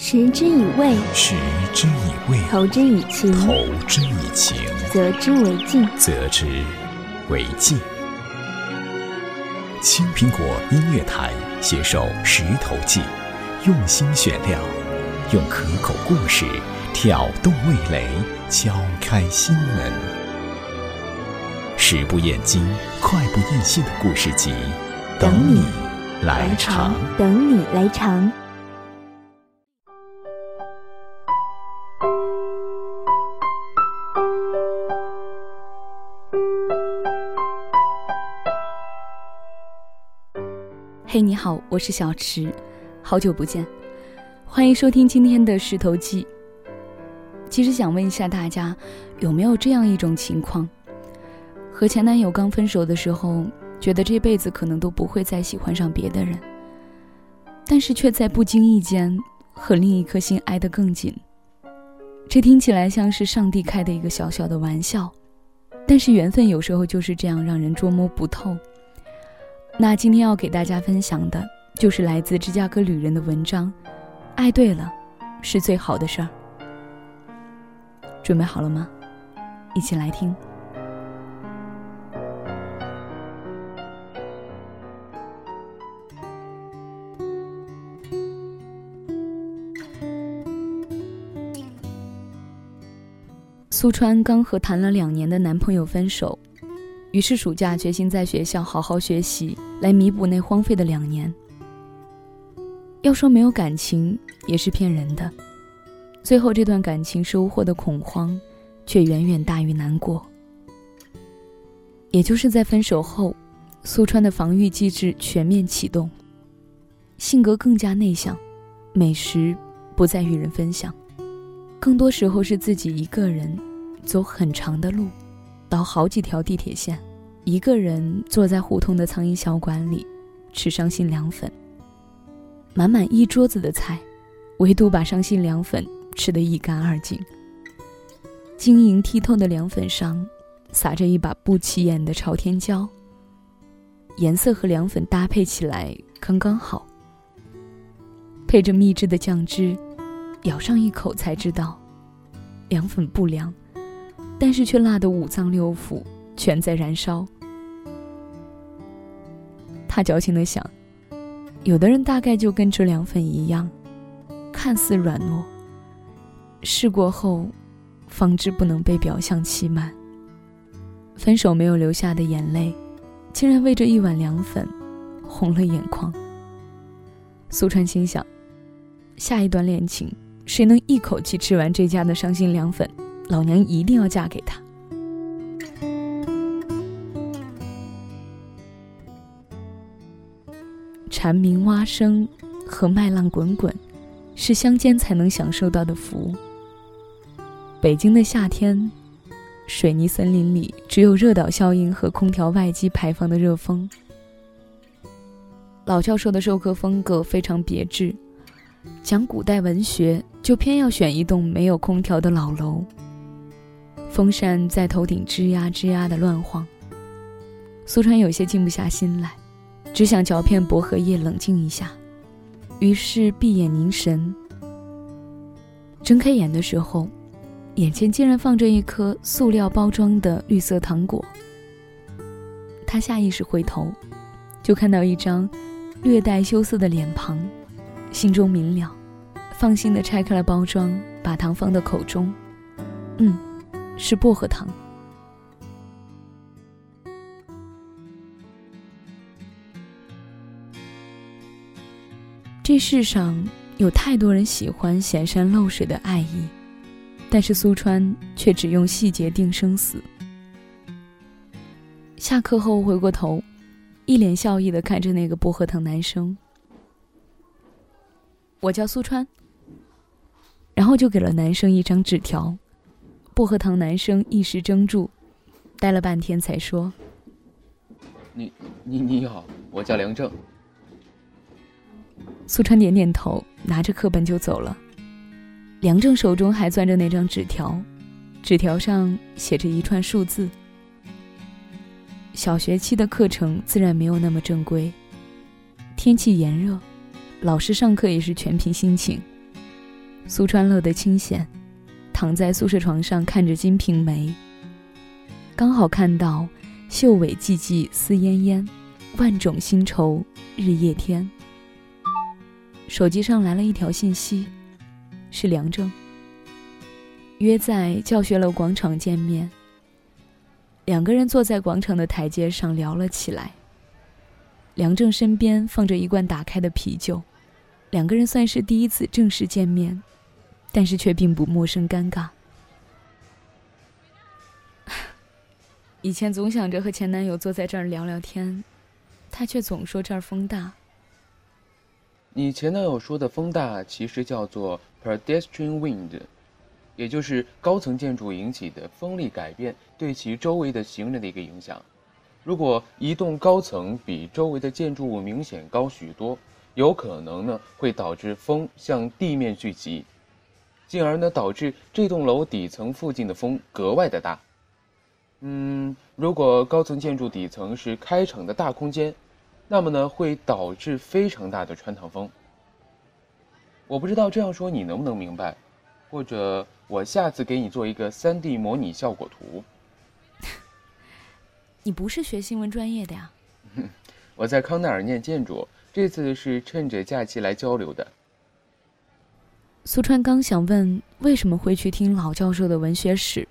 食之以味，食之以味，投之以情，投之以情，则之为敬，则之为敬。青苹果音乐台携手《石头记》，用心选料，用可口故事挑动味蕾，敲开心门。食不厌精，快不厌细的故事集，等你来尝。等你来尝。好，我是小池，好久不见，欢迎收听今天的《石头记》。其实想问一下大家，有没有这样一种情况：和前男友刚分手的时候，觉得这辈子可能都不会再喜欢上别的人，但是却在不经意间和另一颗心挨得更紧。这听起来像是上帝开的一个小小的玩笑，但是缘分有时候就是这样让人捉摸不透。那今天要给大家分享的，就是来自芝加哥旅人的文章，《爱对了，是最好的事儿》。准备好了吗？一起来听。苏川刚和谈了两年的男朋友分手。于是暑假决心在学校好好学习，来弥补那荒废的两年。要说没有感情，也是骗人的。最后这段感情收获的恐慌，却远远大于难过。也就是在分手后，苏川的防御机制全面启动，性格更加内向，美食不再与人分享，更多时候是自己一个人，走很长的路。倒好几条地铁线，一个人坐在胡同的苍蝇小馆里，吃伤心凉粉。满满一桌子的菜，唯独把伤心凉粉吃得一干二净。晶莹剔透的凉粉上，撒着一把不起眼的朝天椒。颜色和凉粉搭配起来刚刚好。配着秘制的酱汁，咬上一口才知道，凉粉不凉。但是却辣得五脏六腑全在燃烧。他矫情的想，有的人大概就跟这凉粉一样，看似软糯，试过后，方知不能被表象欺瞒。分手没有流下的眼泪，竟然为这一碗凉粉，红了眼眶。苏川心想，下一段恋情，谁能一口气吃完这家的伤心凉粉？老娘一定要嫁给他。蝉鸣蛙声和麦浪滚滚，是乡间才能享受到的福。北京的夏天，水泥森林里只有热岛效应和空调外机排放的热风。老教授的授课风格非常别致，讲古代文学就偏要选一栋没有空调的老楼。风扇在头顶吱呀吱呀的乱晃，苏川有些静不下心来，只想嚼片薄荷叶冷静一下，于是闭眼凝神。睁开眼的时候，眼前竟然放着一颗塑料包装的绿色糖果。他下意识回头，就看到一张略带羞涩的脸庞，心中明了，放心的拆开了包装，把糖放到口中，嗯。是薄荷糖。这世上有太多人喜欢显山露水的爱意，但是苏川却只用细节定生死。下课后回过头，一脸笑意的看着那个薄荷糖男生：“我叫苏川。”然后就给了男生一张纸条。薄荷糖男生一时怔住，待了半天才说：“你你你好，我叫梁正。”苏川点点头，拿着课本就走了。梁正手中还攥着那张纸条，纸条上写着一串数字。小学期的课程自然没有那么正规，天气炎热，老师上课也是全凭心情。苏川乐得清闲，躺在宿舍床上看着《金瓶梅》，刚好看到“秀尾寂寂思烟烟，万种新愁日夜天”。手机上来了一条信息，是梁正。约在教学楼广场见面。两个人坐在广场的台阶上聊了起来。梁正身边放着一罐打开的啤酒，两个人算是第一次正式见面，但是却并不陌生尴尬。以前总想着和前男友坐在这儿聊聊天，他却总说这儿风大。你前男友说的风大，其实叫做 pedestrian wind，也就是高层建筑引起的风力改变对其周围的行人的一个影响。如果一栋高层比周围的建筑物明显高许多，有可能呢会导致风向地面聚集，进而呢导致这栋楼底层附近的风格外的大。嗯，如果高层建筑底层是开敞的大空间，那么呢会导致非常大的穿堂风。我不知道这样说你能不能明白，或者我下次给你做一个 3D 模拟效果图。你不是学新闻专业的呀？我在康奈尔念建筑，这次是趁着假期来交流的。苏川刚想问为什么会去听老教授的文学史，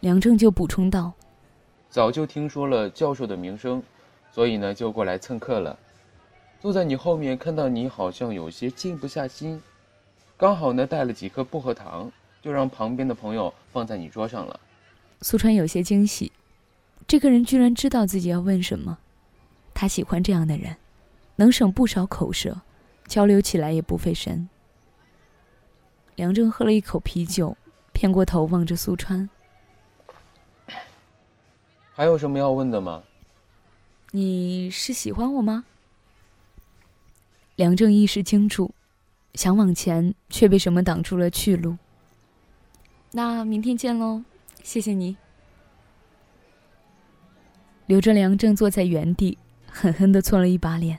梁正就补充道：“早就听说了教授的名声，所以呢就过来蹭课了。坐在你后面，看到你好像有些静不下心，刚好呢带了几颗薄荷糖，就让旁边的朋友放在你桌上了。”苏川有些惊喜。这个人居然知道自己要问什么，他喜欢这样的人，能省不少口舌，交流起来也不费神。梁正喝了一口啤酒，偏过头望着苏川：“还有什么要问的吗？你是喜欢我吗？”梁正一时惊住，想往前，却被什么挡住了去路。那明天见喽，谢谢你。留着梁正坐在原地，狠狠的搓了一把脸。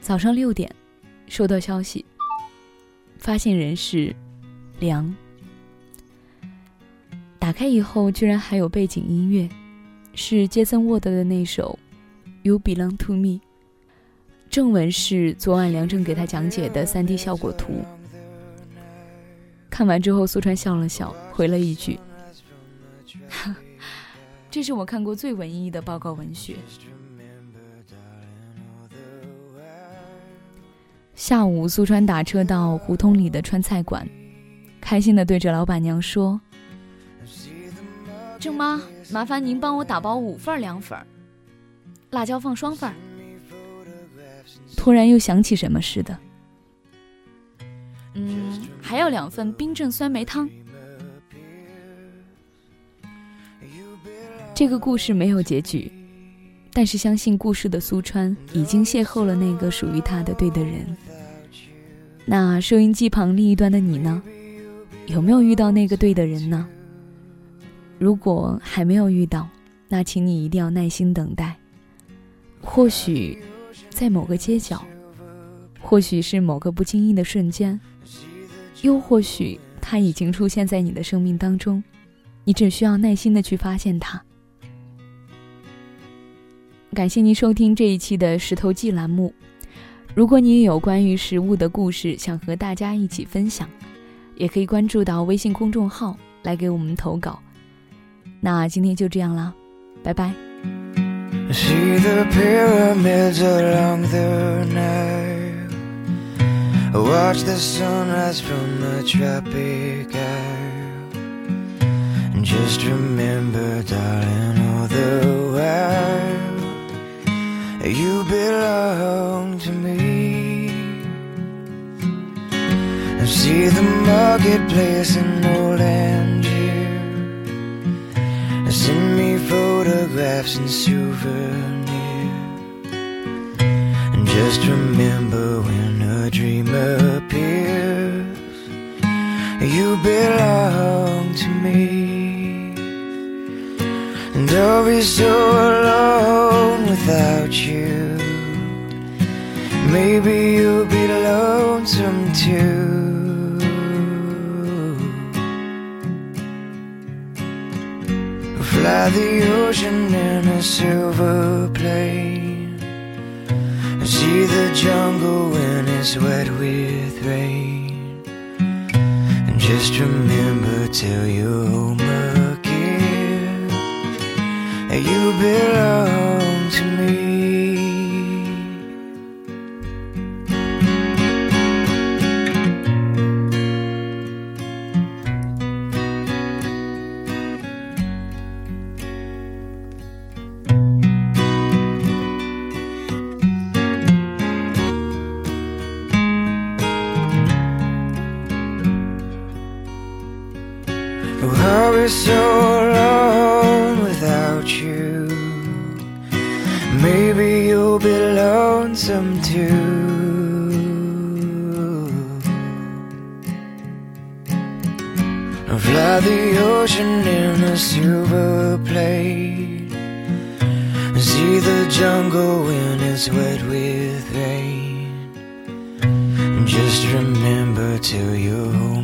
早上六点，收到消息，发现人是梁。打开以后，居然还有背景音乐，是杰森沃德的那首《You Belong to Me》。正文是昨晚梁正给他讲解的三 D 效果图。看完之后，苏川笑了笑，回了一句。这是我看过最文艺的报告文学。下午，苏川打车到胡同里的川菜馆，开心的对着老板娘说：“郑妈，麻烦您帮我打包五份凉粉，辣椒放双份。”突然又想起什么似的，嗯，还要两份冰镇酸梅汤。这个故事没有结局，但是相信故事的苏川已经邂逅了那个属于他的对的人。那收音机旁另一端的你呢？有没有遇到那个对的人呢？如果还没有遇到，那请你一定要耐心等待。或许在某个街角，或许是某个不经意的瞬间，又或许他已经出现在你的生命当中，你只需要耐心的去发现他。感谢您收听这一期的《石头记》栏目。如果你也有关于食物的故事想和大家一起分享，也可以关注到微信公众号来给我们投稿。那今天就这样啦，拜拜。You belong to me. I see the marketplace in old Angier. Send me photographs and souvenirs. And just remember when a dream appears, you belong to me. And I'll be Maybe you'll be lonesome too. Fly the ocean in a silver plane. See the jungle when it's wet with rain. And just remember till you're home again. You belong. Oh, I'll be so alone without you. Maybe you'll be lonesome too. I'll fly the ocean in a silver plane. See the jungle when it's wet with rain. Just remember till you're